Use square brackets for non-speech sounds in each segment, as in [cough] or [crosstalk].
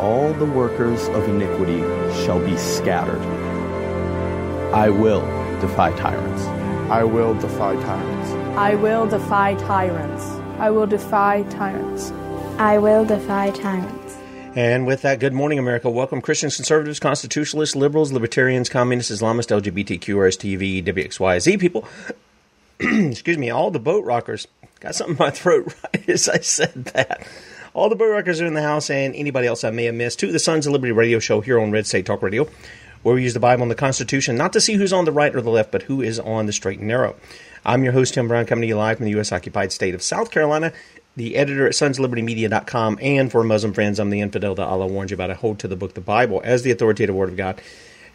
All the workers of iniquity shall be scattered. I will defy tyrants. I will defy tyrants. I will defy tyrants. I will defy tyrants. I will defy tyrants. And with that, good morning, America. Welcome, Christians, conservatives, constitutionalists, liberals, libertarians, communists, Islamists, LGBTQ, RSTV, WXYZ people. [clears throat] Excuse me, all the boat rockers. Got something in my throat [laughs] right as I said that. All the boat rockers are in the house, and anybody else I may have missed, to the Sons of Liberty radio show here on Red State Talk Radio, where we use the Bible and the Constitution not to see who's on the right or the left, but who is on the straight and narrow. I'm your host, Tim Brown, coming to you live from the U.S. occupied state of South Carolina, the editor at sonslibertymedia.com, and for Muslim friends, I'm the infidel that Allah warned you about. I hold to the book, the Bible, as the authoritative Word of God.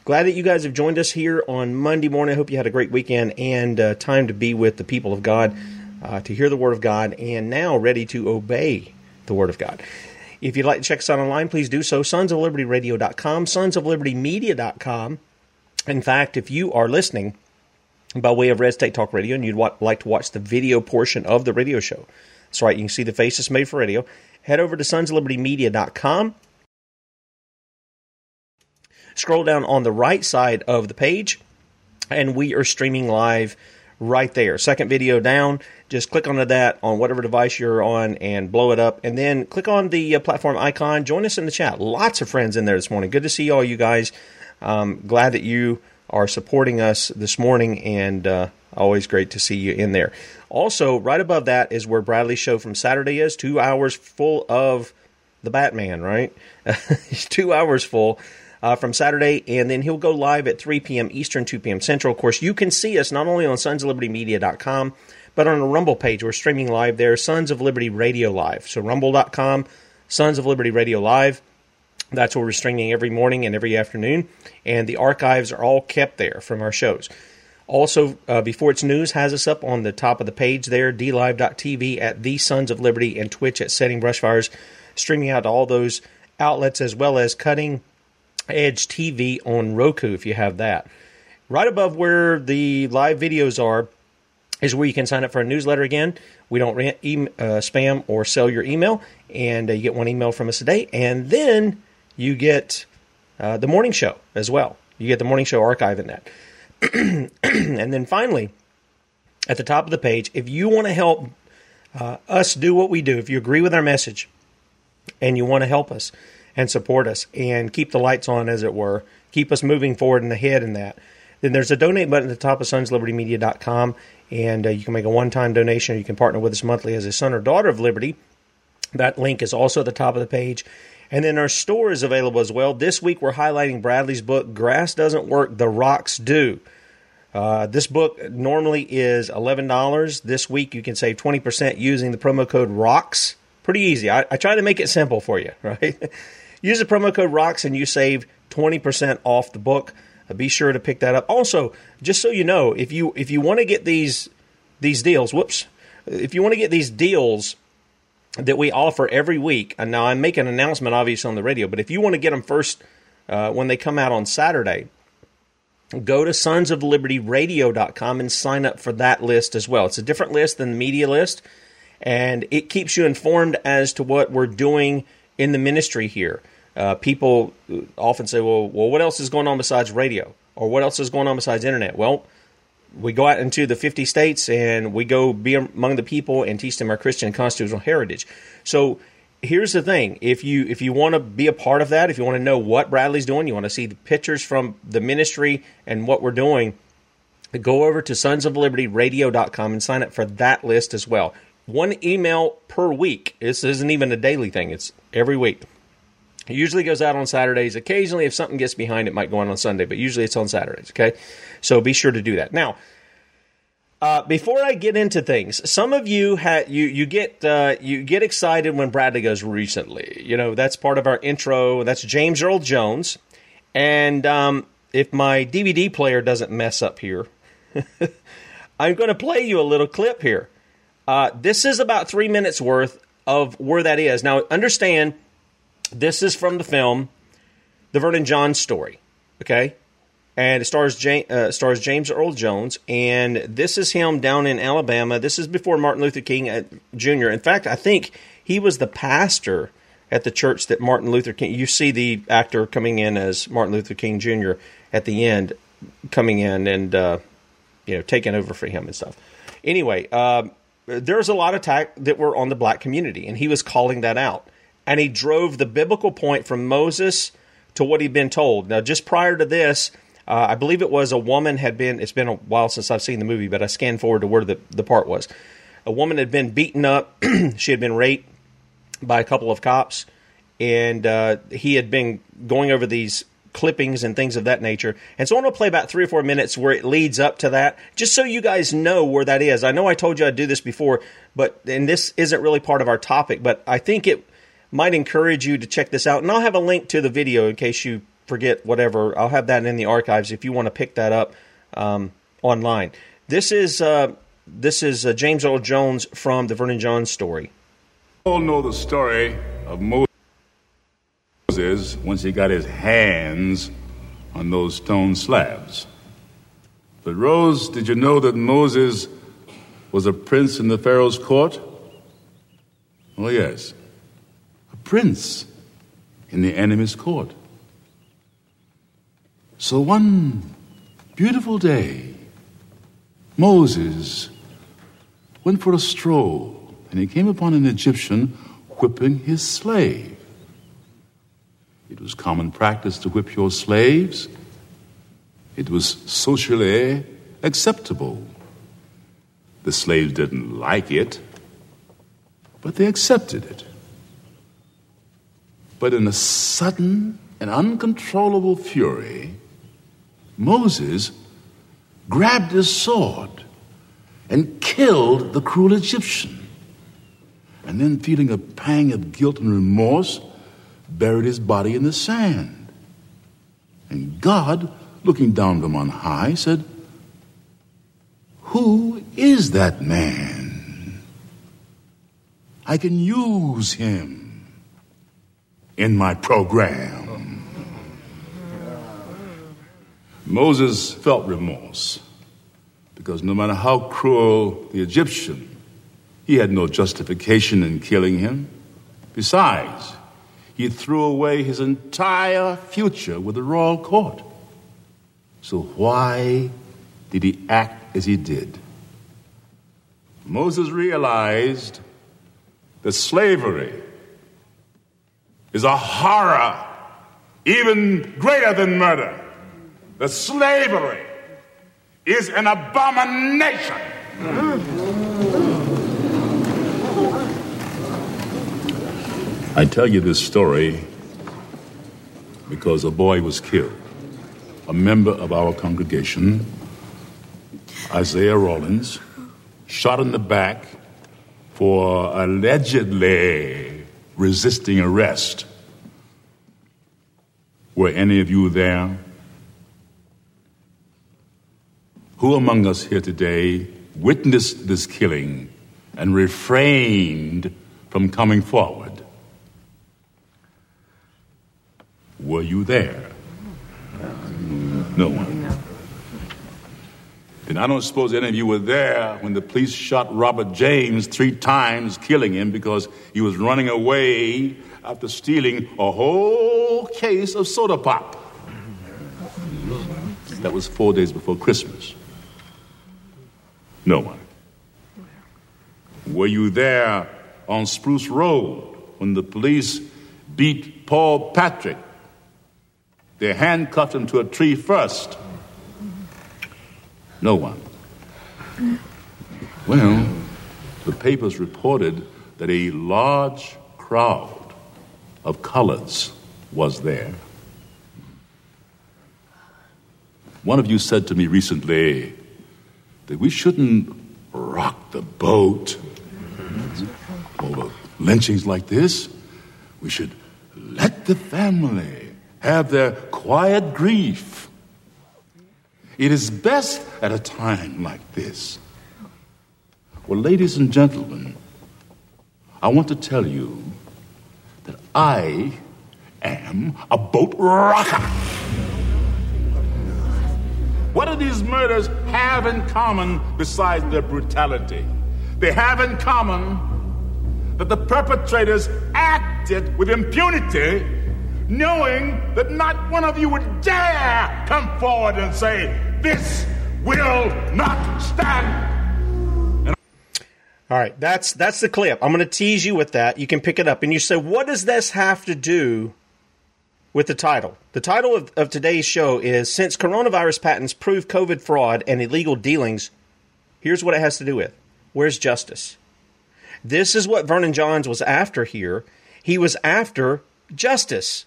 Glad that you guys have joined us here on Monday morning. I hope you had a great weekend and uh, time to be with the people of God, uh, to hear the Word of God, and now ready to obey the Word of God. If you'd like to check us out online, please do so. Sons of Liberty Radio.com, Sons of Liberty Media.com. In fact, if you are listening by way of Red State Talk Radio and you'd wa- like to watch the video portion of the radio show, that's right, you can see the faces made for radio. Head over to Sons of Liberty Media.com. Scroll down on the right side of the page, and we are streaming live right there. Second video down, just click onto that on whatever device you're on and blow it up. And then click on the uh, platform icon. Join us in the chat. Lots of friends in there this morning. Good to see all you guys. Um, glad that you are supporting us this morning, and uh, always great to see you in there. Also, right above that is where Bradley's show from Saturday is. Two hours full of the Batman, right? [laughs] Two hours full uh, from Saturday, and then he'll go live at 3 p.m. Eastern, 2 p.m. Central. Of course, you can see us not only on sonsoflibertymedia.com, but on a Rumble page. We're streaming live there, Sons of Liberty Radio Live. So rumble.com, Sons of Liberty Radio Live. That's where we're streaming every morning and every afternoon, and the archives are all kept there from our shows. Also, uh, Before It's News has us up on the top of the page there, dlive.tv at The Sons of Liberty, and Twitch at Setting Brushfires, streaming out to all those outlets as well as Cutting Edge TV on Roku if you have that. Right above where the live videos are is where you can sign up for a newsletter again. We don't re- e- uh, spam or sell your email, and uh, you get one email from us a day, and then you get uh, the morning show as well. You get the morning show archive in that. [clears throat] and then finally, at the top of the page. If you want to help uh, us do what we do, if you agree with our message and you want to help us and support us and keep the lights on, as it were, keep us moving forward and ahead in that, then there's a donate button at the top of sonslibertymedia.com and uh, you can make a one-time donation or you can partner with us monthly as a son or daughter of liberty. That link is also at the top of the page. And then our store is available as well. This week we're highlighting bradley's book grass doesn't work the rocks do. Uh, this book normally is $11 this week you can save 20% using the promo code rocks. Pretty easy. I, I try to make it simple for you [laughs] right use the promo code rocks and you save 20% off the book uh, be sure to pick that up. Also, just so you know, if you if you want to get these these deals, whoops, if you want to get these deals that we offer every week, and now I make an announcement obviously on the radio, but if you want to get them first uh, when they come out on Saturday, go to sonsoflibertyradio.com and sign up for that list as well. It's a different list than the media list, and it keeps you informed as to what we're doing in the ministry here. Uh, people often say, well, well, what else is going on besides radio? Or what else is going on besides internet? Well, we go out into the 50 states and we go be among the people and teach them our Christian constitutional heritage. So here's the thing if you if you want to be a part of that if you want to know what bradley's doing you want to see the pictures from the ministry and what we're doing go over to sonsoflibertyradio.com and sign up for that list as well one email per week this isn't even a daily thing it's every week it usually goes out on Saturdays. Occasionally, if something gets behind, it might go on on Sunday, but usually it's on Saturdays. Okay, so be sure to do that. Now, uh, before I get into things, some of you ha- you you get uh, you get excited when Bradley goes recently. You know that's part of our intro. That's James Earl Jones, and um, if my DVD player doesn't mess up here, [laughs] I'm going to play you a little clip here. Uh, this is about three minutes worth of where that is. Now, understand this is from the film The Vernon Johns Story. Okay? And it stars, James, uh, stars James Earl Jones. And this is him down in Alabama. This is before Martin Luther King uh, Jr. In fact, I think he was the pastor at the church that Martin Luther King. You see the actor coming in as Martin Luther King Jr. at the end, coming in and uh, you know taking over for him and stuff. Anyway, uh, there's a lot of attack that were on the black community, and he was calling that out and he drove the biblical point from Moses to what he'd been told. Now, just prior to this, uh, I believe it was a woman had been, it's been a while since I've seen the movie, but I scanned forward to where the, the part was. A woman had been beaten up, [clears throat] she had been raped by a couple of cops, and uh, he had been going over these clippings and things of that nature. And so I want to play about three or four minutes where it leads up to that, just so you guys know where that is. I know I told you I'd do this before, but and this isn't really part of our topic, but I think it might encourage you to check this out. And I'll have a link to the video in case you forget whatever. I'll have that in the archives if you want to pick that up um, online. This is uh, this is uh, James Earl Jones from the Vernon Johns story. all know the story of Moses once he got his hands on those stone slabs. But Rose, did you know that Moses was a prince in the Pharaoh's court? Oh, yes prince in the enemy's court. So one beautiful day, Moses went for a stroll and he came upon an Egyptian whipping his slave. It was common practice to whip your slaves. It was socially acceptable. The slaves didn't like it, but they accepted it. But in a sudden and uncontrollable fury, Moses grabbed his sword and killed the cruel Egyptian. And then, feeling a pang of guilt and remorse, buried his body in the sand. And God, looking down from on high, said, Who is that man? I can use him in my program. Moses felt remorse because no matter how cruel the Egyptian, he had no justification in killing him. Besides, he threw away his entire future with the royal court. So why did he act as he did? Moses realized that slavery is a horror even greater than murder. The slavery is an abomination. I tell you this story because a boy was killed, a member of our congregation, Isaiah Rawlins, shot in the back for allegedly resisting arrest. Were any of you there? Who among us here today witnessed this killing and refrained from coming forward? Were you there? No one. And I don't suppose any of you were there when the police shot Robert James three times, killing him because he was running away after stealing a whole case of soda pop. That was four days before Christmas. No one. Were you there on Spruce Road when the police beat Paul Patrick they handcuffed him to a tree first. No one. Well, the papers reported that a large crowd of coloreds was there. One of you said to me recently that we shouldn't rock the boat over lynchings like this. We should let the family have their quiet grief. It is best at a time like this. Well, ladies and gentlemen, I want to tell you that I am a boat rocker. What do these murders have in common besides their brutality? They have in common that the perpetrators acted with impunity knowing that not one of you would dare come forward and say, This will not stand. And All right, that's that's the clip. I'm going to tease you with that. You can pick it up, and you say, "What does this have to do with the title?" The title of, of today's show is "Since Coronavirus Patents Prove COVID Fraud and Illegal Dealings." Here's what it has to do with: Where's justice? This is what Vernon Johns was after here. He was after justice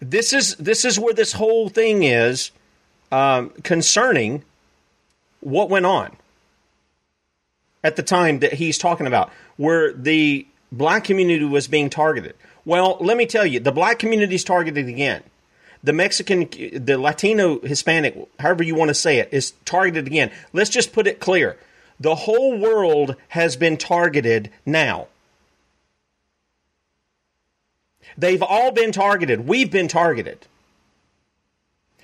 this is this is where this whole thing is um, concerning what went on at the time that he's talking about, where the black community was being targeted. Well, let me tell you, the black community is targeted again. The Mexican, the Latino, Hispanic, however you want to say it, is targeted again. Let's just put it clear. The whole world has been targeted now. They've all been targeted. We've been targeted.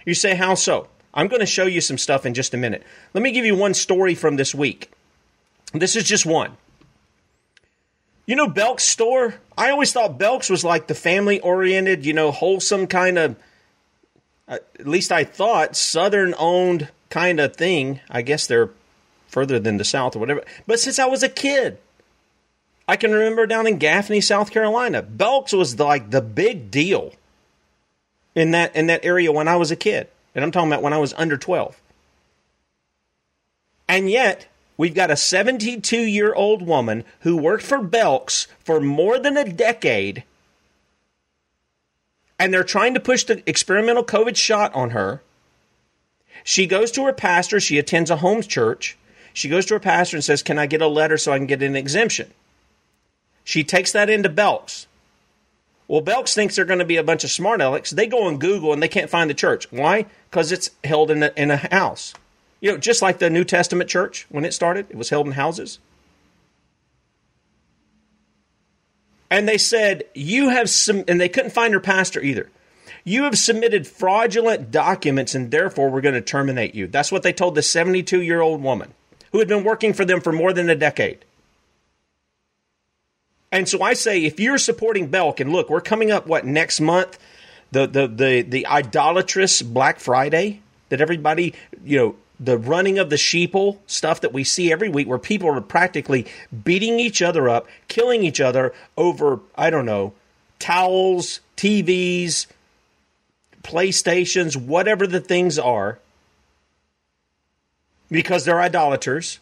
You say, how so? I'm going to show you some stuff in just a minute. Let me give you one story from this week. This is just one. You know Belk's store? I always thought Belk's was like the family oriented, you know, wholesome kind of, uh, at least I thought, southern owned kind of thing. I guess they're further than the south or whatever. But since I was a kid, I can remember down in Gaffney, South Carolina, Belk's was like the big deal in that in that area when I was a kid. And I'm talking about when I was under 12. And yet, we've got a 72 year old woman who worked for Belk's for more than a decade. And they're trying to push the experimental COVID shot on her. She goes to her pastor. She attends a home church. She goes to her pastor and says, Can I get a letter so I can get an exemption? She takes that into Belks. Well, Belks thinks they're going to be a bunch of smart alecks. They go on Google and they can't find the church. Why? Because it's held in a, in a house. You know, just like the New Testament church when it started, it was held in houses. And they said, You have some, and they couldn't find her pastor either. You have submitted fraudulent documents and therefore we're going to terminate you. That's what they told the 72 year old woman who had been working for them for more than a decade. And so I say, if you're supporting Belk, and look, we're coming up what next month, the the the the idolatrous Black Friday that everybody you know the running of the sheeple stuff that we see every week where people are practically beating each other up, killing each other over, I don't know, towels, TVs, PlayStations, whatever the things are, because they're idolaters.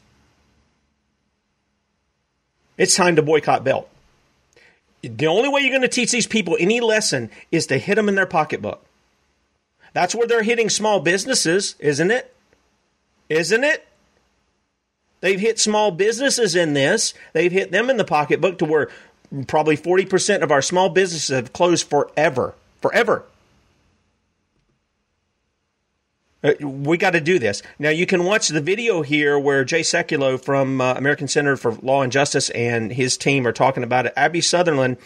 It's time to boycott Belk. The only way you're going to teach these people any lesson is to hit them in their pocketbook. That's where they're hitting small businesses, isn't it? Isn't it? They've hit small businesses in this. They've hit them in the pocketbook to where probably 40% of our small businesses have closed forever. Forever. Uh, we got to do this. Now, you can watch the video here where Jay Sekulow from uh, American Center for Law and Justice and his team are talking about it. Abby Southerland,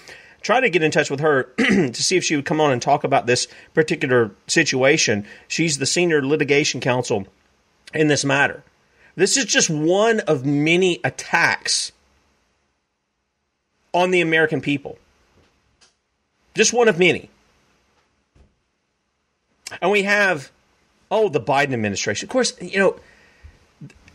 try to get in touch with her [clears throat] to see if she would come on and talk about this particular situation. She's the senior litigation counsel in this matter. This is just one of many attacks on the American people. Just one of many. And we have oh, the Biden administration. Of course, you know,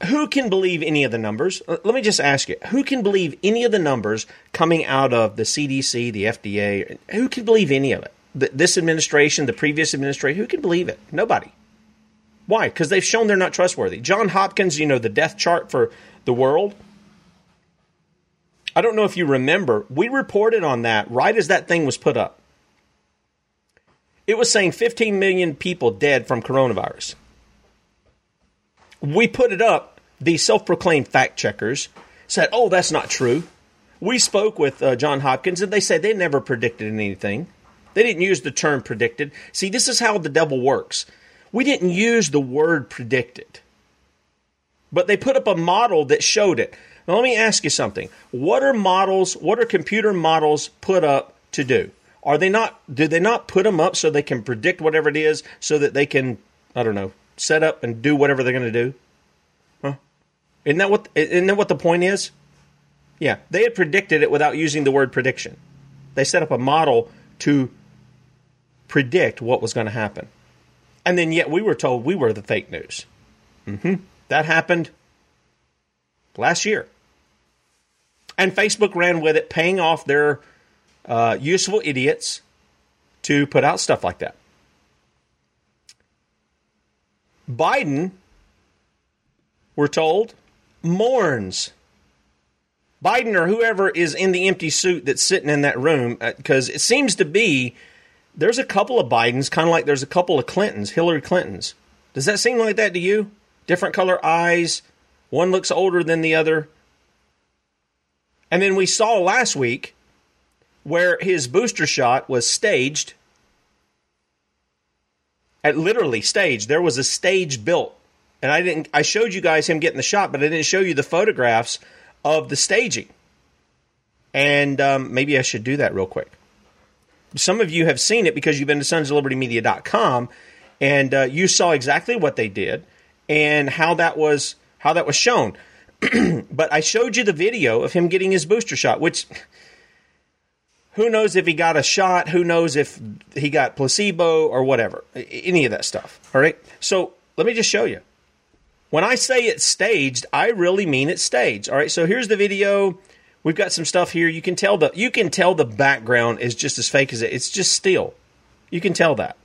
who can believe any of the numbers? Uh, let me just ask you who can believe any of the numbers coming out of the CDC, the FDA? Who can believe any of it? This administration, the previous administration, who can believe it? Nobody. Why? Because they've shown they're not trustworthy. John Hopkins, you know, the death chart for the world. I don't know if you remember, we reported on that right as that thing was put up. It was saying 15 million people dead from coronavirus. We put it up. The self proclaimed fact checkers said, oh, that's not true. We spoke with uh, John Hopkins and they said they never predicted anything. They didn't use the term predicted. See, this is how the devil works. We didn't use the word predicted, but they put up a model that showed it. Now, let me ask you something. What are models, what are computer models put up to do? Are they not? Do they not put them up so they can predict whatever it is, so that they can, I don't know, set up and do whatever they're going to do? Huh? Isn't that what? Isn't that what the point is? Yeah, they had predicted it without using the word prediction. They set up a model to predict what was going to happen, and then yet we were told we were the fake news. Mm-hmm. That happened last year, and Facebook ran with it, paying off their uh, useful idiots to put out stuff like that. Biden, we're told, mourns. Biden or whoever is in the empty suit that's sitting in that room, because uh, it seems to be there's a couple of Bidens, kind of like there's a couple of Clintons, Hillary Clintons. Does that seem like that to you? Different color eyes, one looks older than the other. And then we saw last week where his booster shot was staged. At literally staged. There was a stage built. And I didn't I showed you guys him getting the shot, but I didn't show you the photographs of the staging. And um, maybe I should do that real quick. Some of you have seen it because you've been to sonsoflibertymedia.com and uh, you saw exactly what they did and how that was how that was shown. [clears throat] but I showed you the video of him getting his booster shot, which who knows if he got a shot? Who knows if he got placebo or whatever? Any of that stuff. All right. So let me just show you. When I say it's staged, I really mean it's staged. All right. So here's the video. We've got some stuff here. You can tell the you can tell the background is just as fake as it. It's just still. You can tell that.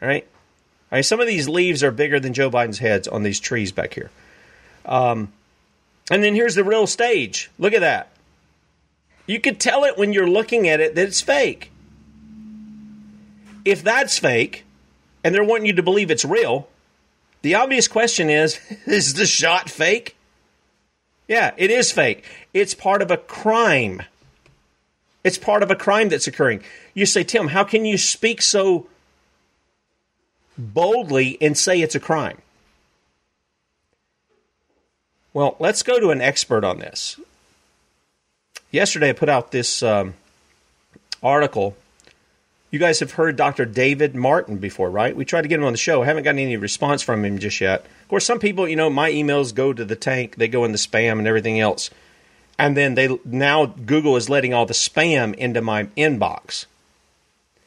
All right. All right. Some of these leaves are bigger than Joe Biden's heads on these trees back here. Um, and then here's the real stage. Look at that. You could tell it when you're looking at it that it's fake. If that's fake, and they're wanting you to believe it's real, the obvious question is [laughs] is the shot fake? Yeah, it is fake. It's part of a crime. It's part of a crime that's occurring. You say, Tim, how can you speak so boldly and say it's a crime? Well, let's go to an expert on this yesterday I put out this um, article. You guys have heard Dr. David Martin before, right? We tried to get him on the show. I haven't gotten any response from him just yet. Of course, some people, you know, my emails go to the tank, they go in the spam and everything else. And then they now Google is letting all the spam into my inbox.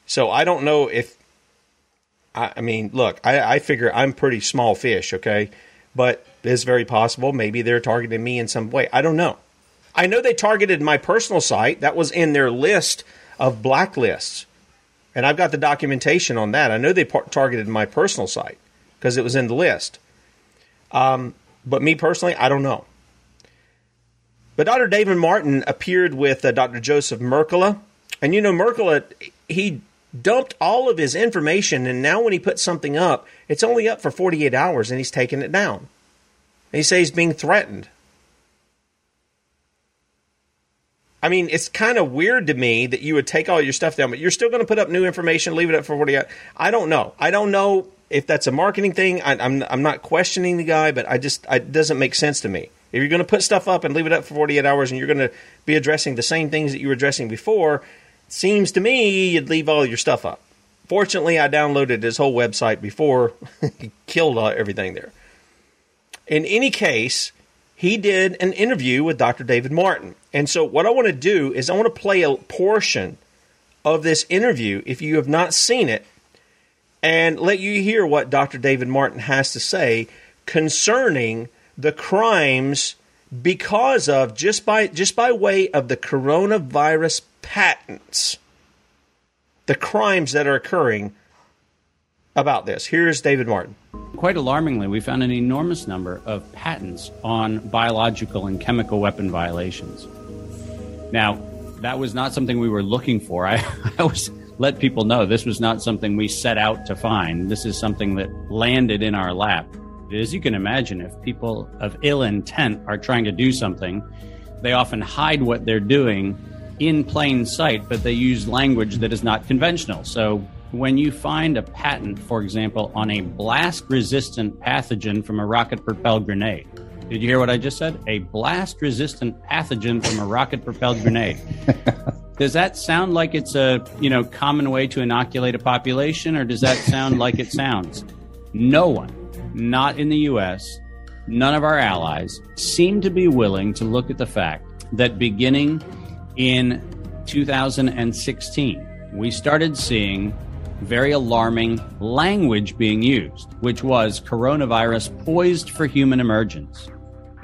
So I don't know if I, I mean, look, I, I figure I'm pretty small fish, okay? but it's very possible maybe they're targeting me in some way. I don't know. I know they targeted my personal site. That was in their list of blacklists. And I've got the documentation on that. I know they par- targeted my personal site because it was in the list. Um, but me personally, I don't know. But Dr. David Martin appeared with uh, Dr. Joseph Mercola. And you know, Mercola, he dumped all of his information, and now when he puts something up, it's only up for 48 hours and he's taking it down. And he says he's being threatened. I mean, it's kind of weird to me that you would take all your stuff down, but you're still going to put up new information, leave it up for 48 I don't know. I don't know if that's a marketing thing. I, am I'm, I'm not questioning the guy, but I just, it doesn't make sense to me. If you're going to put stuff up and leave it up for 48 hours and you're going to be addressing the same things that you were addressing before, seems to me you'd leave all your stuff up. Fortunately, I downloaded his whole website before [laughs] he killed uh, everything there. In any case, he did an interview with Dr. David Martin. And so, what I want to do is I want to play a portion of this interview, if you have not seen it, and let you hear what Dr. David Martin has to say concerning the crimes because of just by just by way of the coronavirus patents the crimes that are occurring about this here's david martin quite alarmingly we found an enormous number of patents on biological and chemical weapon violations. Now that was not something we were looking for. I, [laughs] I always let people know this was not something we set out to find. This is something that landed in our lap. As you can imagine, if people of ill intent are trying to do something, they often hide what they're doing in plain sight, but they use language that is not conventional. So when you find a patent, for example, on a blast resistant pathogen from a rocket propelled grenade, did you hear what I just said? A blast resistant pathogen from a rocket propelled grenade. [laughs] does that sound like it's a you know common way to inoculate a population, or does that sound like it sounds? No one not in the U.S., none of our allies seem to be willing to look at the fact that beginning in 2016, we started seeing very alarming language being used, which was coronavirus poised for human emergence.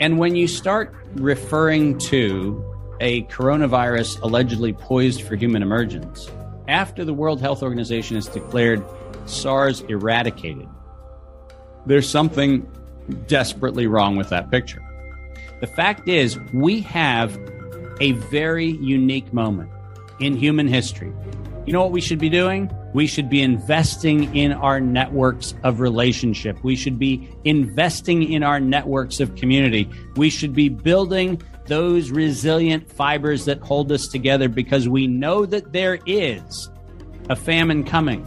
And when you start referring to a coronavirus allegedly poised for human emergence, after the World Health Organization has declared SARS eradicated, there's something desperately wrong with that picture. The fact is, we have a very unique moment in human history. You know what we should be doing? We should be investing in our networks of relationship. We should be investing in our networks of community. We should be building those resilient fibers that hold us together because we know that there is a famine coming.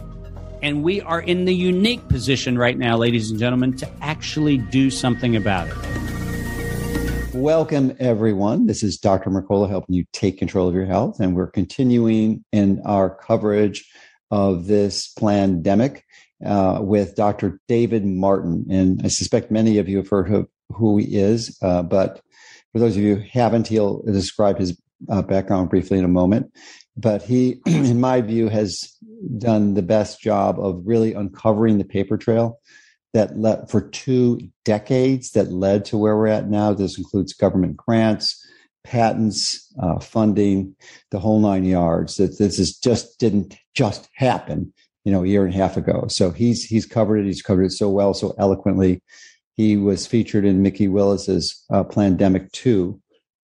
And we are in the unique position right now, ladies and gentlemen, to actually do something about it. Welcome, everyone. This is Dr. Mercola helping you take control of your health. And we're continuing in our coverage of this pandemic uh, with Dr. David Martin. And I suspect many of you have heard of who he is, uh, but for those of you who haven't, he'll describe his uh, background briefly in a moment. But he, [clears throat] in my view, has done the best job of really uncovering the paper trail that led for two decades that led to where we're at now. This includes government grants, patents, uh, funding, the whole nine yards. That this is just didn't just happen, you know, a year and a half ago. So he's he's covered it. He's covered it so well, so eloquently. He was featured in Mikki Willis's uh, Plandemic Two,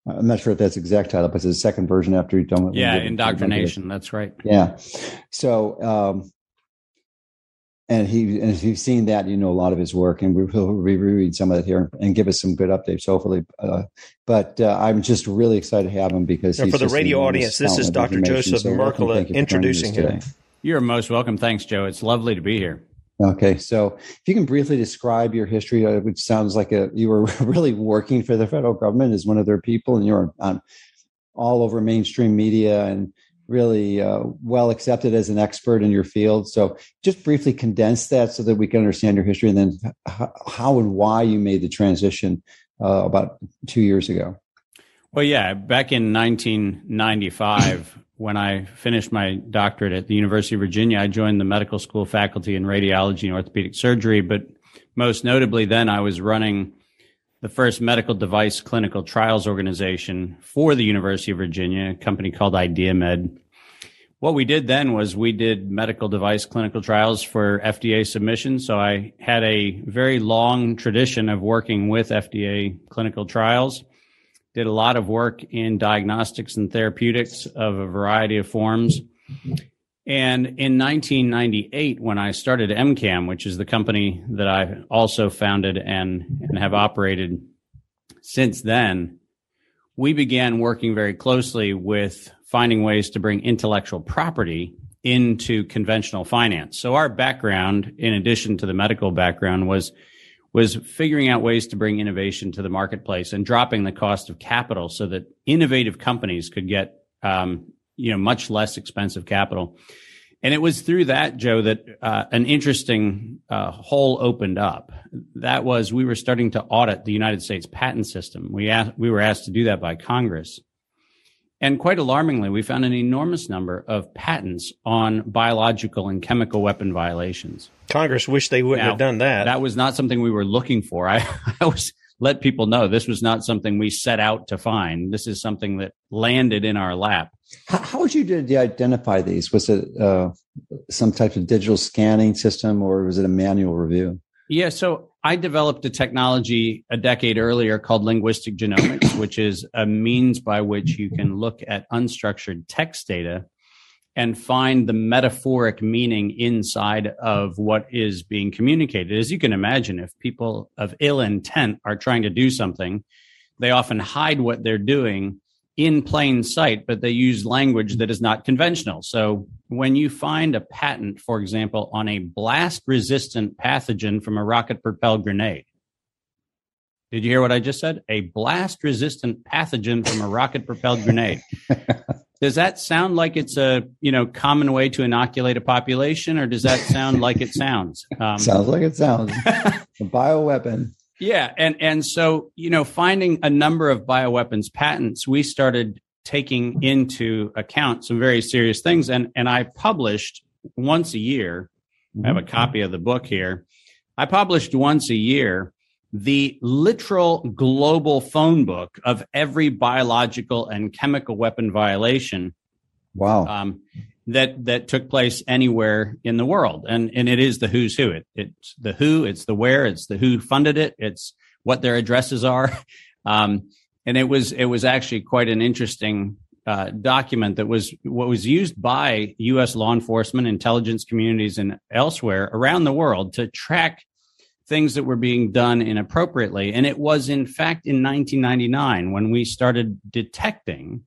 I'm not sure if that's exact title, but it's the second version after you've done. Yeah, indoctrination. That's right. Yeah. So, um, and he, and if you've seen that, you know a lot of his work, and we'll reread some of it here and give us some good updates, hopefully. Uh, but uh, I'm just really excited to have him because for the radio audience, this is Dr. Joseph so Mercola introducing him. You're most welcome. Thanks, Joe. It's lovely to be here. Okay, so if you can briefly describe your history, uh, which sounds like a, you were [laughs] really working for the federal government as one of their people, and you're on all over mainstream media and really uh, well accepted as an expert in your field. So just briefly condense that so that we can understand your history, and then how and why you made the transition uh, about two years ago. Well, yeah, back in 1995 when I finished my doctorate at the University of Virginia, I joined the medical school faculty in radiology and orthopedic surgery. But most notably, then I was running the first medical device clinical trials organization for the University of Virginia, a company called IdeaMed. What we did then was we did medical device clinical trials for FDA submissions. So I had a very long tradition of working with FDA clinical trials. Did a lot of work in diagnostics and therapeutics of a variety of forms. And in 1998, when I started MCAM, which is the company that I also founded and, and have operated since then, we began working very closely with finding ways to bring intellectual property into conventional finance. So our background, in addition to the medical background, was was figuring out ways to bring innovation to the marketplace and dropping the cost of capital so that innovative companies could get um, you know much less expensive capital. And it was through that, Joe, that uh, an interesting uh, hole opened up. That was we were starting to audit the United States patent system. We asked, we were asked to do that by Congress. And quite alarmingly, we found an enormous number of patents on biological and chemical weapon violations. Congress wished they wouldn't Now, have done that. That was not something we were looking for. I, [laughs] I was let people know this was not something we set out to find. This is something that landed in our lap. How, how would you de- identify these? Was it uh, some type of digital scanning system or was it a manual review? Yeah, so I developed a technology a decade earlier called linguistic genomics, [coughs] which is a means by which you can look at unstructured text data and find the metaphoric meaning inside of what is being communicated. As you can imagine, if people of ill intent are trying to do something, they often hide what they're doing in plain sight, but they use language that is not conventional. So when you find a patent, for example, on a blast resistant pathogen from a rocket propelled grenade, did you hear what I just said? A blast resistant pathogen from a rocket propelled grenade. [laughs] Does that sound like it's a you know common way to inoculate a population, or does that sound like it sounds? Um, [laughs] sounds like it sounds. [laughs] a bioweapon. Yeah, and and so you know, finding a number of bioweapons patents, we started taking into account some very serious things, and and I published once a year. I have a copy of the book here. I published once a year the literal global phone book of every biological and chemical weapon violation. Wow. Um, that that took place anywhere in the world, and and it is the who's who. It it's the who, it's the where, it's the who funded it, it's what their addresses are, [laughs] um, and it was it was actually quite an interesting uh, document that was what was used by U.S. law enforcement, intelligence communities, and elsewhere around the world to track things that were being done inappropriately. And it was, in fact, in 1999 when we started detecting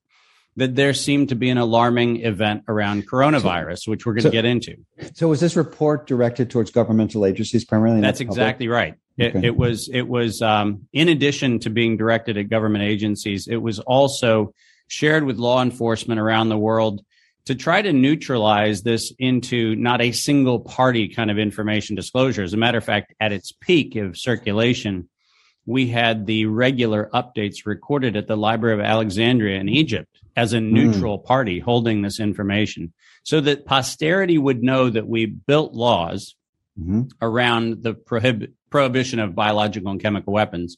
that there seemed to be an alarming event around coronavirus, which we're going to so- get into. So was this report directed towards governmental agencies primarily? That's exactly right. It, Okay. it was. It was. Um, in addition to being directed at government agencies, it was also shared with law enforcement around the world to try to neutralize this into not a single party kind of information disclosure. As a matter of fact, at its peak of circulation, we had the regular updates recorded at the Library of Alexandria in Egypt as a hmm. neutral party holding this information so that posterity would know that we built laws mm-hmm. around the prohib- prohibition of biological and chemical weapons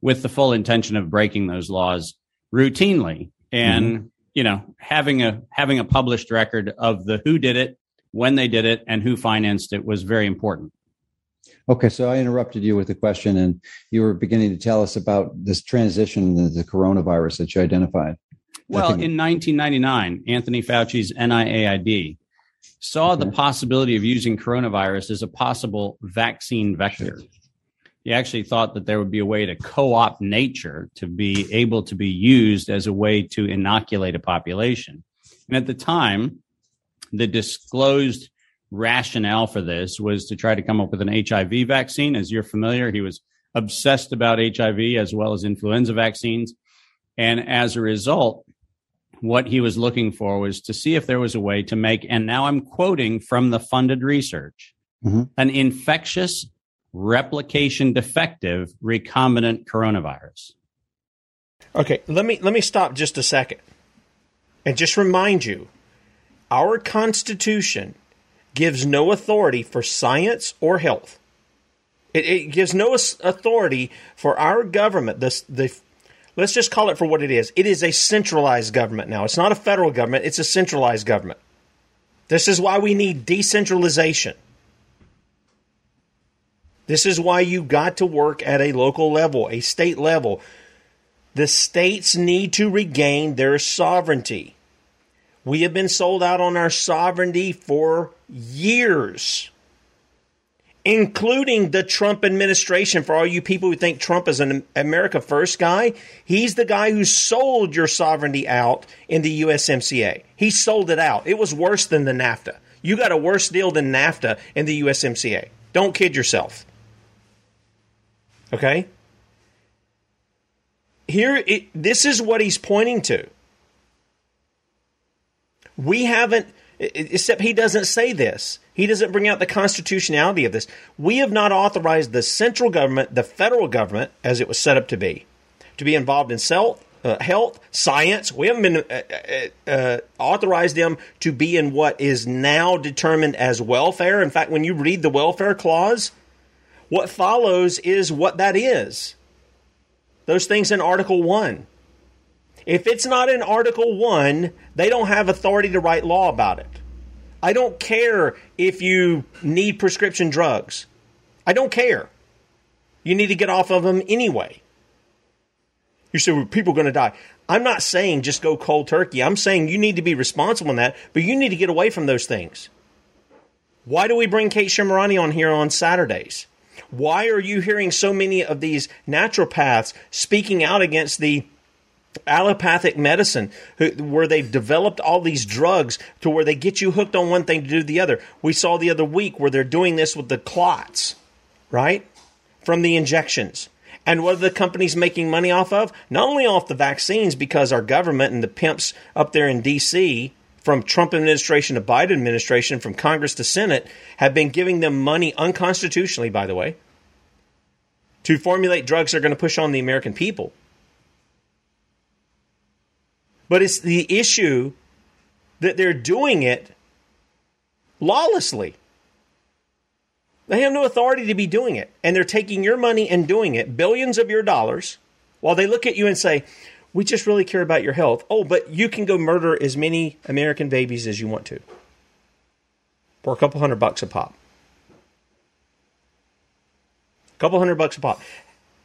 with the full intention of breaking those laws routinely and mm-hmm. you know having a having a published record of the who did it when they did it and who financed it was very important Okay, so I interrupted you with a question, and you were beginning to tell us about this transition, the, the coronavirus that you identified. Well, think- in 1999, Anthony Fauci's NIAID saw the possibility of using coronavirus as a possible vaccine vector. He actually thought that there would be a way to co opt nature to be able to be used as a way to inoculate a population. And at the time, the disclosed rationale for this was to try to come up with an HIV vaccine. As you're familiar, he was obsessed about HIV as well as influenza vaccines. And as a result, what he was looking for was to see if there was a way to make, and now I'm quoting from the funded research, Mhm. an infectious, replication defective recombinant coronavirus. Okay, let me let me stop just a second and just remind you our constitution gives no authority for science or health. It, it gives no authority for our government. The, the let's just call it for what it is. It is a centralized government now. It's not a federal government. It's a centralized government. This is why we need decentralization. This is why you got to work at a local level, a state level. The states need to regain their sovereignty. We have been sold out on our sovereignty for years, including the Trump administration. For all you people who think Trump is an America First guy, he's the guy who sold your sovereignty out in the USMCA. He sold it out. It was worse than the NAFTA. You got a worse deal than NAFTA in the USMCA. Don't kid yourself. Okay? Here, it, this is what he's pointing to. We haven't, except he doesn't say this. He doesn't bring out the constitutionality of this. We have not authorized the central government, the federal government, as it was set up to be, to be involved in self, uh, health, science. We haven't been uh, uh, uh, authorized them to be in what is now determined as welfare. In fact, when you read the welfare clause, what follows is what that is. Those things in Article 1. If it's not in Article 1, they don't have authority to write law about it. I don't care if you need prescription drugs. I don't care. You need to get off of them anyway. You say, well, people are going to die. I'm not saying just go cold turkey. I'm saying you need to be responsible in that, but you need to get away from those things. Why do we bring Kate Shemirani on here on Saturdays? Why are you hearing so many of these naturopaths speaking out against the allopathic medicine who, where they've developed all these drugs to where they get you hooked on one thing to do the other. We saw the other week where they're doing this with the clots, right? From the injections. And what are the companies making money off of? Not only off the vaccines, because our government and the pimps up there in D.C., from Trump administration to Biden administration, from Congress to Senate, have been giving them money unconstitutionally, by the way, to formulate drugs that are going to push on the American people. But it's the issue that they're doing it lawlessly. They have no authority to be doing it. And they're taking your money and doing it, billions of your dollars, while they look at you and say, We just really care about your health. Oh, but you can go murder as many American babies as you want to for a couple hundred bucks a pop. A couple hundred bucks a pop.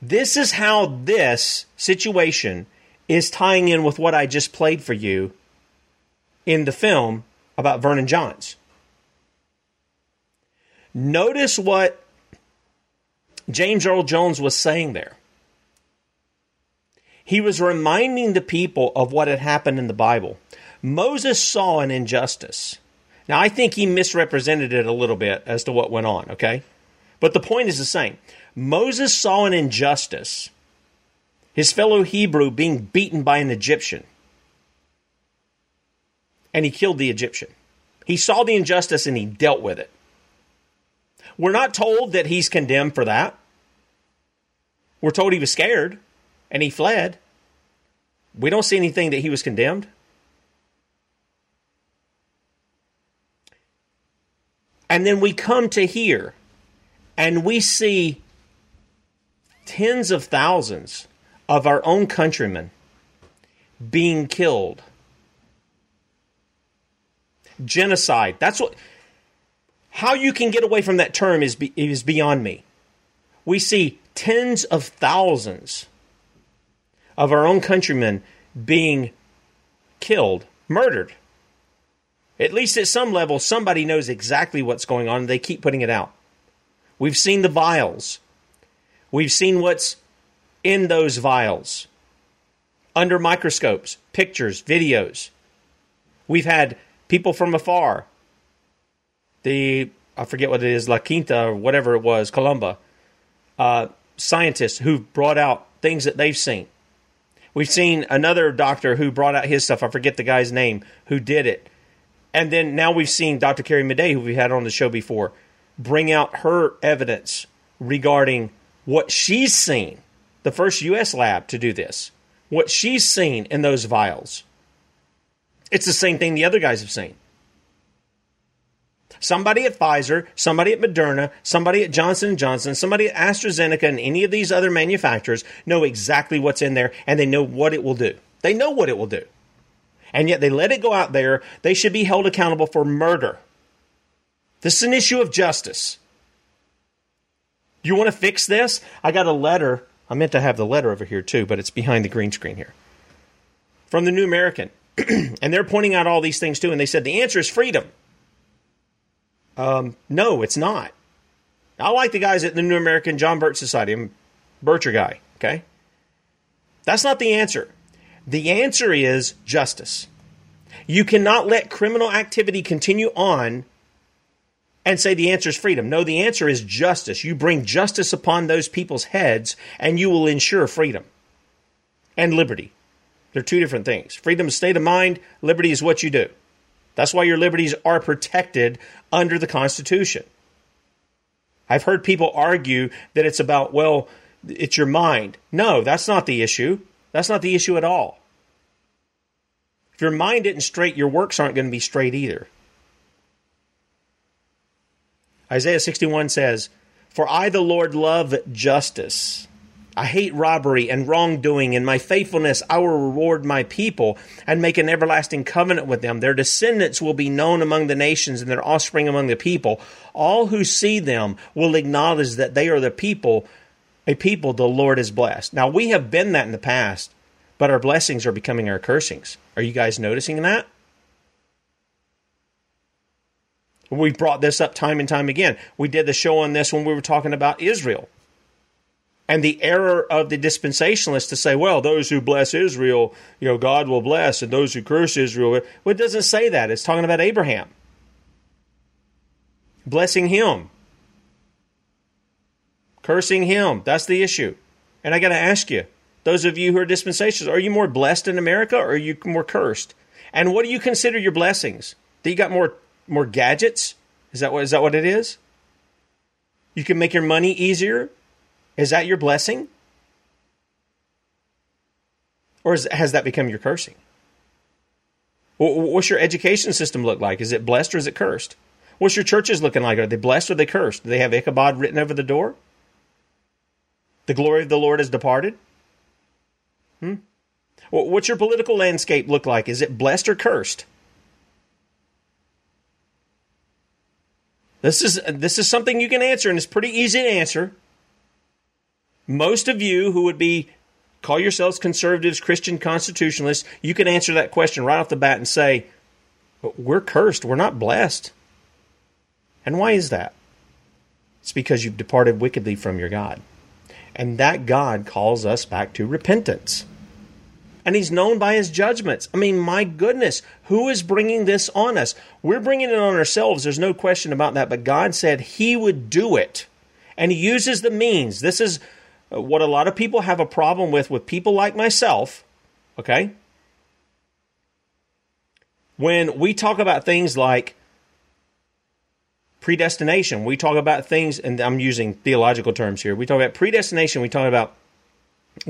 This is how this situation is tying in with what I just played for you in the film about Vernon Johns. Notice what James Earl Jones was saying there. He was reminding the people of what had happened in the Bible. Moses saw an injustice. Now, I think he misrepresented it a little bit as to what went on, okay? But the point is the same. Moses saw an injustice his fellow Hebrew being beaten by an Egyptian. And he killed the Egyptian. He saw the injustice and he dealt with it. We're not told that he's condemned for that. We're told he was scared and he fled. We don't see anything that he was condemned. And then we come to here and we see tens of thousands of our own countrymen being killed. Genocide. That's what. How you can get away from that term is, be, is beyond me. We see tens of thousands of our own countrymen being killed, murdered. At least at some level, somebody knows exactly what's going on and they keep putting it out. We've seen the vials. We've seen what's in those vials under microscopes, pictures, videos. We've had people from afar, the, I forget what it is, La Quinta or whatever it was, Columba, uh, scientists who've brought out things that they've seen. We've seen another doctor who brought out his stuff. I forget the guy's name who did it. And then now we've seen Dr. Carrie Madej, who we had on the show before, bring out her evidence regarding what she's seen the first U.S. lab to do this. What she's seen in those vials, it's the same thing the other guys have seen. Somebody at Pfizer, somebody at Moderna, somebody at Johnson & Johnson, somebody at AstraZeneca and any of these other manufacturers know exactly what's in there and they know what it will do. They know what it will do. And yet they let it go out there. They should be held accountable for murder. This is an issue of justice. You want to fix this? I got a letter. I meant to have the letter over here too, but it's behind the green screen here. From the New American. [clears throat] and they're pointing out all these things too. And they said the answer is freedom. Um, no, it's not. I like the guys at the New American John Birch Society. I'm Bircher guy, okay? That's not the answer. The answer is justice. You cannot let criminal activity continue on and say the answer is freedom. No, the answer is justice. You bring justice upon those people's heads and you will ensure freedom and liberty. They're two different things. Freedom is state of mind, liberty is what you do. That's why your liberties are protected under the Constitution. I've heard people argue that it's about, well, it's your mind. No, that's not the issue. That's not the issue at all. If your mind isn't straight, your works aren't going to be straight either. Isaiah 61 says, For I, the Lord, love justice I hate robbery and wrongdoing. In my faithfulness, I will reward my people and make an everlasting covenant with them. Their descendants will be known among the nations and their offspring among the people. All who see them will acknowledge that they are the people, a people the Lord has blessed. Now, we have been that in the past, but our blessings are becoming our cursings. Are you guys noticing that? We've brought this up time and time again. We did the show on this when we were talking about Israel and the error of the dispensationalists to say, well, those who bless Israel, you know, God will bless, and those who curse Israel, well, it doesn't say that. It's talking about Abraham. Blessing him. Cursing him. That's the issue. And I got to ask you, those of you who are dispensations, are you more blessed in America or are you more cursed? And what do you consider your blessings? Do you got more more gadgets? Is that what is that what it is? You can make your money easier. Is that your blessing? Or is, has that become your cursing? What's your education system look like? Is it blessed or is it cursed? What's your churches looking like? Are they blessed or they cursed? Do they have Ichabod written over the door? The glory of the Lord has departed? Hmm? What's your political landscape look like? Is it blessed or cursed? This is this is something you can answer, and it's pretty easy to answer most of you who would be call yourselves conservatives, Christian constitutionalists, you can answer that question right off the bat and say, We're cursed. We're not blessed. And why is that? It's because you've departed wickedly from your God. And that God calls us back to repentance. And he's known by his judgments. I mean, my goodness, who is bringing this on us? We're bringing it on ourselves. There's no question about that. But God said he would do it. And he uses the means. This is uh, what a lot of people have a problem with with people like myself, okay? When we talk about things like predestination, we talk about things, and I'm using theological terms here. We talk about predestination, we talk about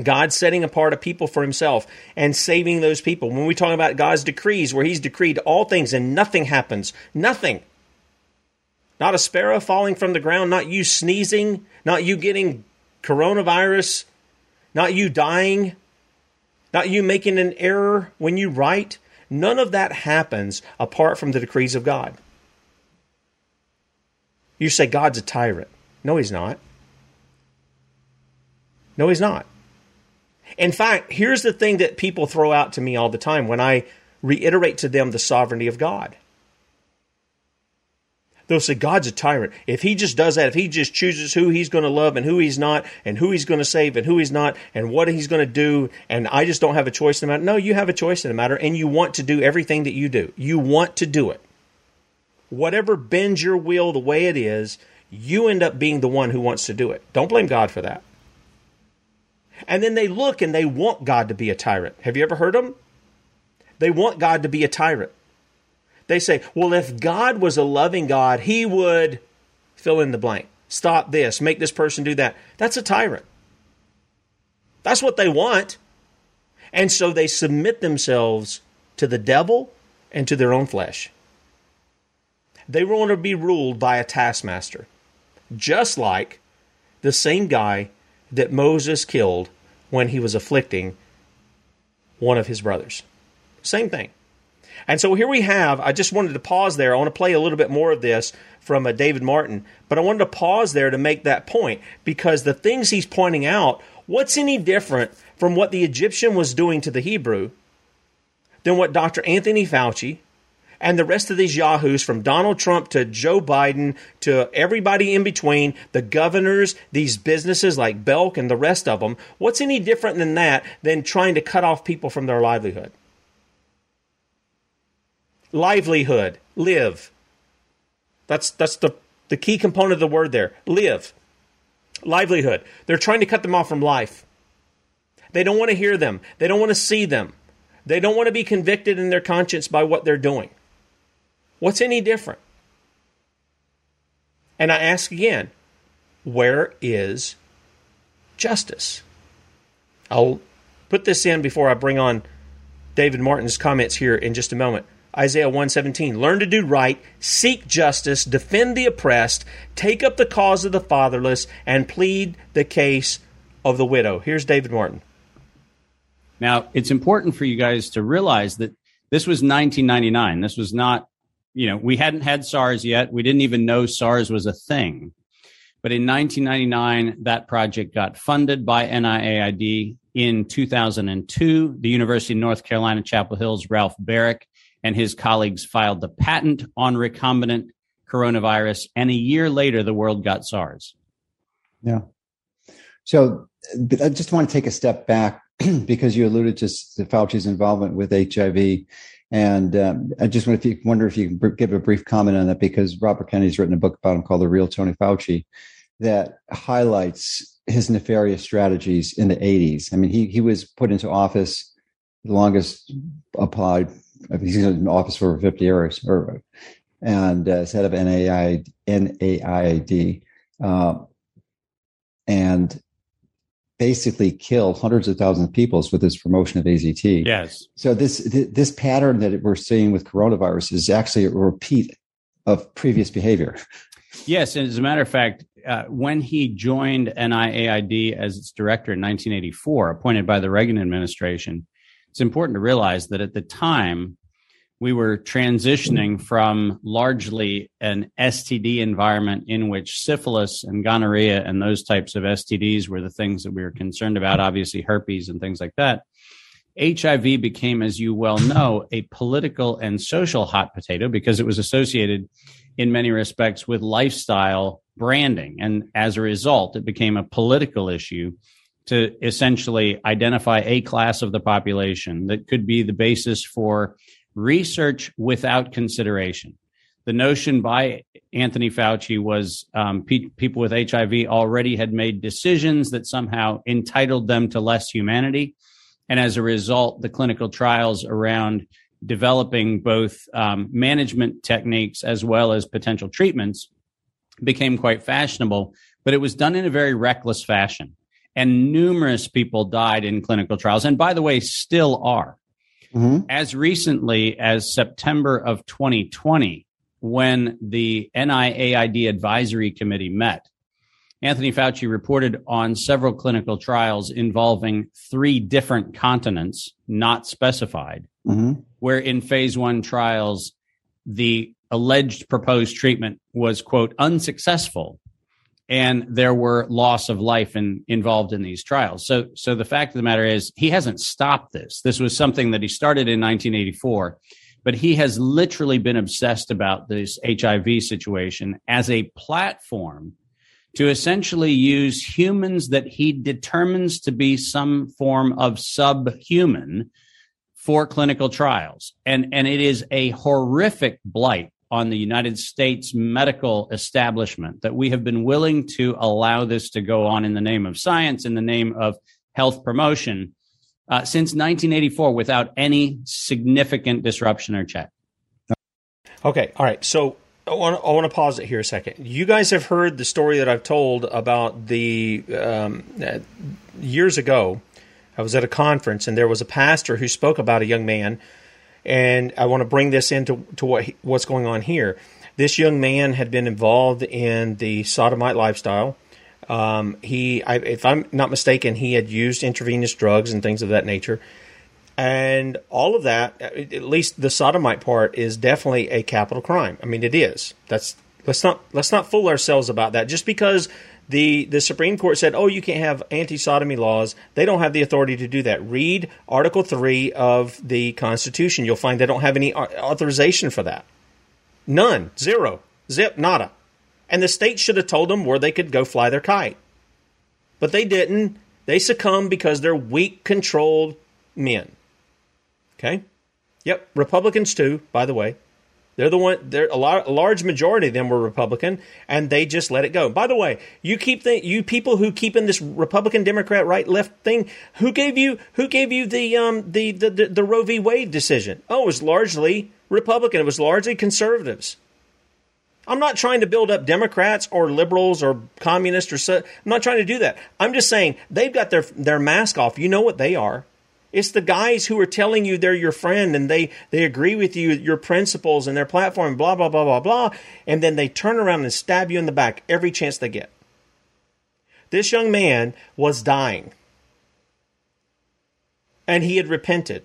God setting apart a people for himself and saving those people. When we talk about God's decrees, where he's decreed all things and nothing happens, nothing. Not a sparrow falling from the ground, not you sneezing, not you getting coronavirus, not you dying, not you making an error when you write. None of that happens apart from the decrees of God. You say God's a tyrant. No, he's not. No, he's not. In fact, here's the thing that people throw out to me all the time when I reiterate to them the sovereignty of God. They'll say God's a tyrant. If he just does that, if he just chooses who he's going to love and who he's not, and who he's going to save and who he's not, and what he's going to do, and I just don't have a choice in the matter. No, you have a choice in the matter, and you want to do everything that you do. You want to do it. Whatever bends your will the way it is, you end up being the one who wants to do it. Don't blame God for that. And then they look and they want God to be a tyrant. Have you ever heard them? They want God to be a tyrant. They say, well, if God was a loving God, he would fill in the blank. Stop this, make this person do that. That's a tyrant. That's what they want. And so they submit themselves to the devil and to their own flesh. They want to be ruled by a taskmaster, just like the same guy that Moses killed when he was afflicting one of his brothers. Same thing. And so here we have, I just wanted to pause there. I want to play a little bit more of this from uh, David Martin, but I wanted to pause there to make that point because the things he's pointing out, what's any different from what the Egyptian was doing to the Hebrew than what Dr. Anthony Fauci and the rest of these yahoos from Donald Trump to Joe Biden to everybody in between, the governors, these businesses like Belk and the rest of them, what's any different than that than trying to cut off people from their livelihood? livelihood, live. That's that's the the key component of the word there. Live. Livelihood. They're trying to cut them off from life. They don't want to hear them. They don't want to see them. They don't want to be convicted in their conscience by what they're doing. What's any different? And I ask again, where is justice? I'll put this in before I bring on David Martin's comments here in just a moment. Isaiah 117. Learn to do right, seek justice, defend the oppressed, take up the cause of the fatherless, and plead the case of the widow. Here's David Martin. Now, it's important for you guys to realize that this was 1999. This was not, you know, we hadn't had SARS yet. We didn't even know SARS was a thing. But in 1999, that project got funded by NIAID. In 2002, the University of North Carolina, Chapel Hill's Ralph Baric and his colleagues filed the patent on recombinant coronavirus. And a year later, the world got SARS. Yeah. So I just want to take a step back [clears throat] because you alluded to Fauci's involvement with HIV. And um, I just wonder if you wonder if you can give a brief comment on that because Robert Kennedy's written a book about him called The Real Tony Fauci that highlights his nefarious strategies in the 80s. I mean, he he was put into office the longest applied he's in office for 50 years, or and uh, head of NAI, NAID, uh, and basically kill hundreds of thousands of people with this promotion of AZT. Yes. So this this pattern that we're seeing with coronavirus is actually a repeat of previous behavior. Yes, and as a matter of fact, uh, when he joined NIAID as its director in 1984, appointed by the Reagan administration, it's important to realize that at the time, we were transitioning from largely an STD environment in which syphilis and gonorrhea and those types of STDs were the things that we were concerned about, obviously, herpes and things like that. HIV became, as you well know, a political and social hot potato because it was associated in many respects with lifestyle branding. And as a result, it became a political issue to essentially identify a class of the population that could be the basis for research without consideration. The notion by Anthony Fauci was um, pe- people with HIV already had made decisions that somehow entitled them to less humanity. And as a result, the clinical trials around developing both um, management techniques as well as potential treatments became quite fashionable, but it was done in a very reckless fashion and numerous people died in clinical trials, and by the way, still are. Mm-hmm. As recently as September of 2020, when the NIAID Advisory Committee met, Anthony Fauci reported on several clinical trials involving three different continents, not specified, mm-hmm. where in phase one trials, the alleged proposed treatment was, quote, unsuccessful and there were loss of life in, involved in these trials. So, so the fact of the matter is, he hasn't stopped this. This was something that he started in 1984, but he has literally been obsessed about this HIV situation as a platform to essentially use humans that he determines to be some form of subhuman for clinical trials. And, and it is a horrific blight on the United States medical establishment that we have been willing to allow this to go on in the name of science, in the name of health promotion, uh, since 1984 without any significant disruption or check. Okay, all right. So I want, I want to pause it here a second. You guys have heard the story that I've told about the um, years ago. I was at a conference and there was a pastor who spoke about a young man and I want to bring this into to what what's going on here. This young man had been involved in the sodomite lifestyle. Um, he, I, if I'm not mistaken, he had used intravenous drugs and things of that nature. And all of that, at least the sodomite part, is definitely a capital crime. I mean, it is. That's let's not let's not fool ourselves about that. Just because the the Supreme Court said, "Oh, you can't have anti-sodomy laws," they don't have the authority to do that. Read Article Three of the Constitution. You'll find they don't have any authorization for that. None. Zero. Zip. Nada. And the state should have told them where they could go fly their kite. But they didn't. They succumbed because they're weak, controlled men. Okay? Yep. Republicans, too, by the way. They're the one. They're a, lot, a large majority of them were Republican, and they just let it go. By the way, you keep the you people who keep in this Republican, Democrat, right, left thing. Who gave you who gave you the um the the, the, the Roe v. Wade decision? Oh, it was largely Republican. It was largely conservatives. I'm not trying to build up Democrats or liberals or communists or so. I'm not trying to do that. I'm just saying they've got their their mask off. You know what they are. It's the guys who are telling you they're your friend and they they agree with you your principles and their platform blah blah blah blah blah and then they turn around and stab you in the back every chance they get. This young man was dying. And he had repented.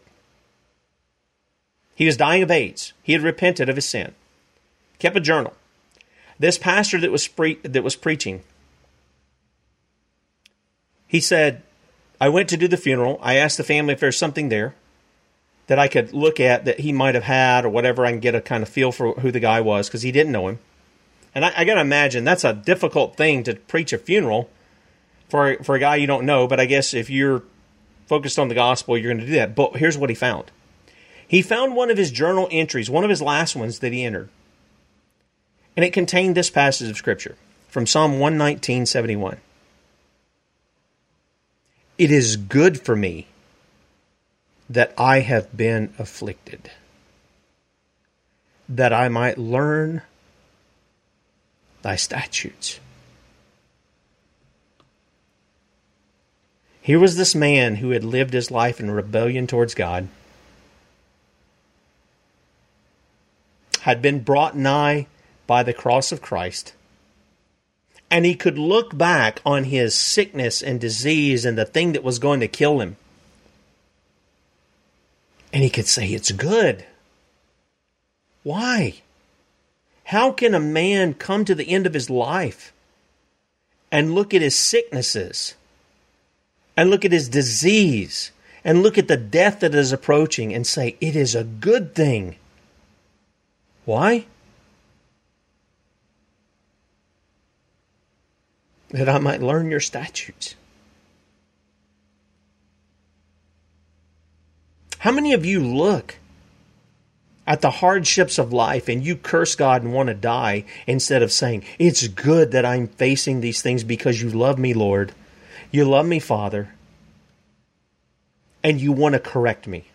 He was dying of AIDS. He had repented of his sin. Kept a journal. This pastor that was pre- that was preaching, he said, "I went to do the funeral. I asked the family if there's something there that I could look at that he might have had or whatever. I can get a kind of feel for who the guy was because he didn't know him. And I, I got to imagine that's a difficult thing to preach a funeral for for a guy you don't know. But I guess if you're focused on the gospel, you're going to do that. But here's what he found. He found one of his journal entries, one of his last ones that he entered. And it contained this passage of Scripture from Psalm 119.71. It is good for me that I have been afflicted, that I might learn thy statutes. Here was this man who had lived his life in rebellion towards God had been brought nigh by the cross of Christ. And he could look back on his sickness and disease and the thing that was going to kill him. And he could say, It's good. Why? How can a man come to the end of his life and look at his sicknesses and look at his disease and look at the death that is approaching and say, It is a good thing? Why? That I might learn your statutes. How many of you look at the hardships of life and you curse God and want to die instead of saying, It's good that I'm facing these things because you love me, Lord. You love me, Father. And you want to correct me.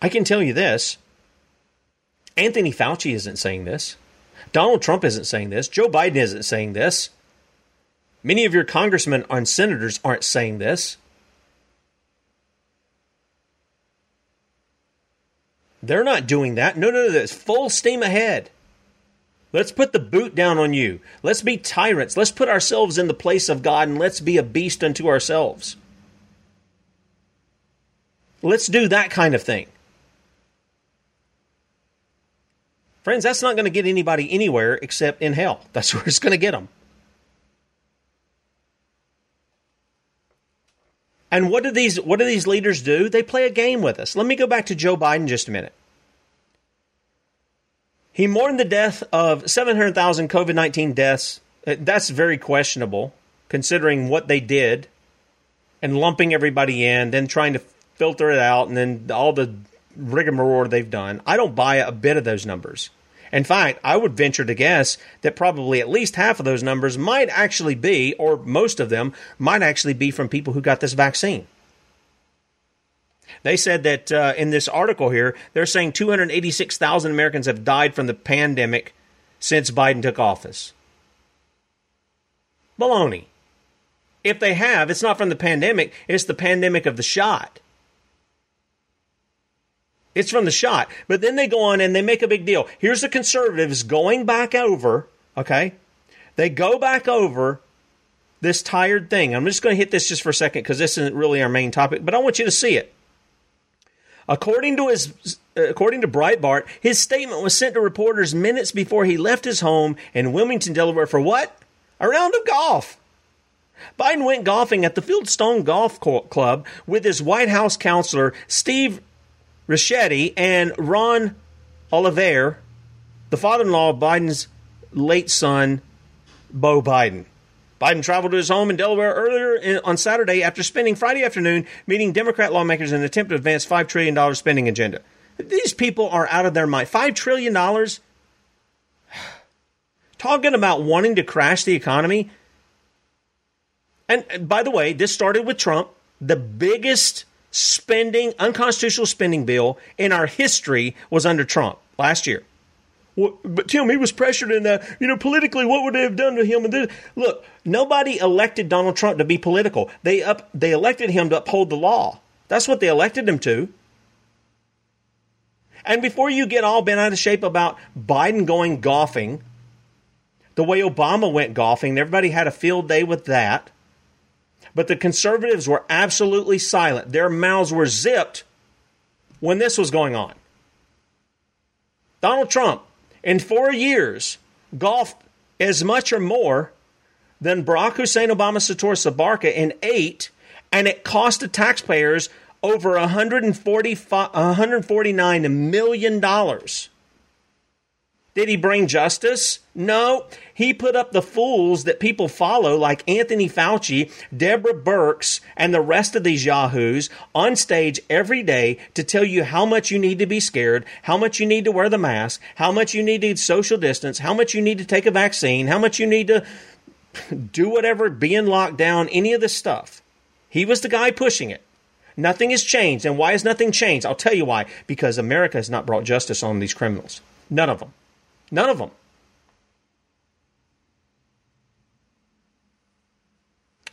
I can tell you this Anthony Fauci isn't saying this. Donald Trump isn't saying this. Joe Biden isn't saying this. Many of your congressmen and senators aren't saying this. They're not doing that. No, no, no. It's full steam ahead. Let's put the boot down on you. Let's be tyrants. Let's put ourselves in the place of God and let's be a beast unto ourselves. Let's do that kind of thing. Friends, that's not going to get anybody anywhere except in hell. That's [laughs] where it's going to get them. And what do these what do these leaders do? They play a game with us. Let me go back to Joe Biden just a minute. He mourned the death of 700,000 COVID-19 deaths. Uh, that's very questionable considering what they did and lumping everybody in, then trying to filter it out and then all the rigmarole they've done. I don't buy a bit of those numbers. In fact, I would venture to guess that probably at least half of those numbers might actually be, or most of them might actually be from people who got this vaccine. They said that uh, in this article here, they're saying 286,000 Americans have died from the pandemic since Biden took office. Baloney. If they have, it's not from the pandemic, it's the pandemic of the shot. It's from the shot. But then they go on and they make a big deal. Here's the conservatives going back over, okay? They go back over this tired thing. I'm just going to hit this just for a second because this isn't really our main topic, but I want you to see it. According to his according to Breitbart, his statement was sent to reporters minutes before he left his home in Wilmington, Delaware for what? A round of golf. Biden went golfing at the Fieldstone Golf Club with his White House counselor Steve Ricchetti and Ron Olivere, the father-in-law of Biden's late son, Beau Biden. Biden traveled to his home in Delaware earlier in, on Saturday after spending Friday afternoon meeting Democrat lawmakers in an attempt to advance $5 trillion spending agenda. These people are out of their mind. $5 trillion? [sighs] Talking about wanting to crash the economy. And by the way, this started with Trump, the biggest spending, unconstitutional spending bill in our history was under Trump last year. But Tim, he was pressured in that. You know, politically, what would they have done to him? And this? look, nobody elected Donald Trump to be political. They up, they elected him to uphold the law. That's what they elected him to. And before you get all bent out of shape about Biden going golfing, the way Obama went golfing, everybody had a field day with that. But the conservatives were absolutely silent. Their mouths were zipped when this was going on. Donald Trump in four years golfed as much or more than Barack Hussein Obama Sator Sabarka in eight, and it cost the taxpayers over $149 million. Did he bring justice? No. He put up the fools that people follow, like Anthony Fauci, Deborah Birx, and the rest of these yahoos, on stage every day to tell you how much you need to be scared, how much you need to wear the mask, how much you need to social distance, how much you need to take a vaccine, how much you need to [laughs] do whatever, be in lockdown, any of this stuff. He was the guy pushing it. Nothing has changed. And why has nothing changed? I'll tell you why. Because America has not brought justice on these criminals. None of them. None of them.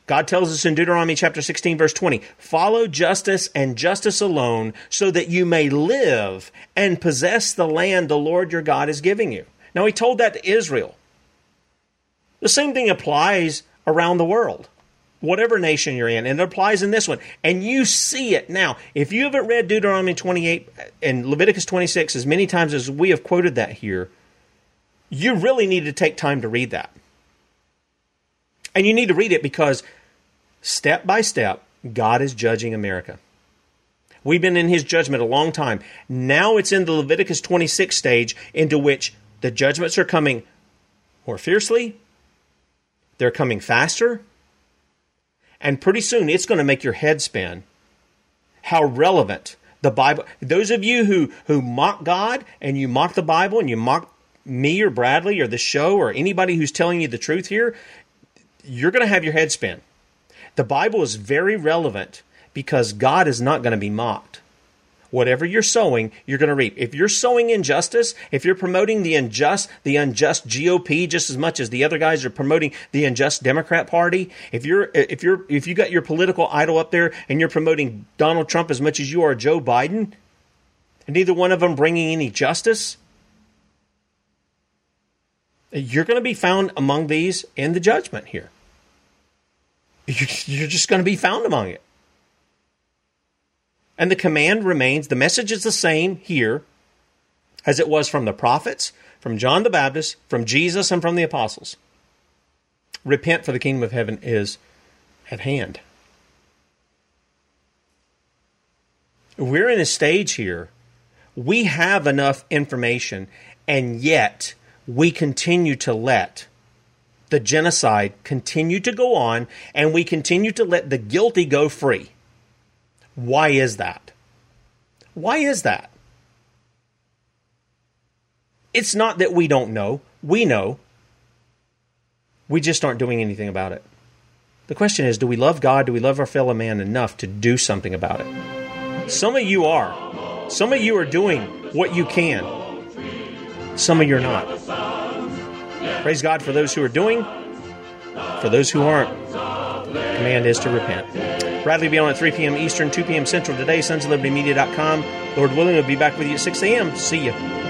God tells us in Deuteronomy chapter 16, verse 20 follow justice and justice alone, so that you may live and possess the land the Lord your God is giving you. Now, he told that to Israel. The same thing applies around the world, whatever nation you're in, and it applies in this one. And you see it now. If you haven't read Deuteronomy 28 and Leviticus 26 as many times as we have quoted that here, you really need to take time to read that. And you need to read it because step by step, God is judging America. We've been in his judgment a long time. Now it's in the Leviticus 26 stage into which the judgments are coming more fiercely, they're coming faster, and pretty soon it's going to make your head spin how relevant the Bible. Those of you who who mock God and you mock the Bible and you mock me or Bradley or the show or anybody who's telling you the truth here, you're going to have your head spin. The Bible is very relevant because God is not going to be mocked. Whatever you're sowing, you're going to reap. If you're sowing injustice, if you're promoting the unjust, the unjust GOP just as much as the other guys are promoting the unjust Democrat Party, if you're if you're if you got your political idol up there and you're promoting Donald Trump as much as you are Joe Biden, and neither one of them bringing any justice, you're going to be found among these in the judgment here. You're just going to be found among it. And the command remains, the message is the same here as it was from the prophets, from John the Baptist, from Jesus, and from the apostles. Repent, for the kingdom of heaven is at hand. We're in a stage here. We have enough information, and yet we continue to let the genocide continue to go on and we continue to let the guilty go free. Why is that? Why is that? It's not that we don't know. We know. We just aren't doing anything about it. The question is do we love God? Do we love our fellow man enough to do something about it? Some of you are. Some of you are doing what you can. Some of you are not. Praise God for those who are doing. For those who aren't, command is to repent. Bradley will be on at 3 p.m. Eastern, 2 p.m. Central today, sons of liberty media.com. Lord willing, we'll be back with you at 6 a.m. See you.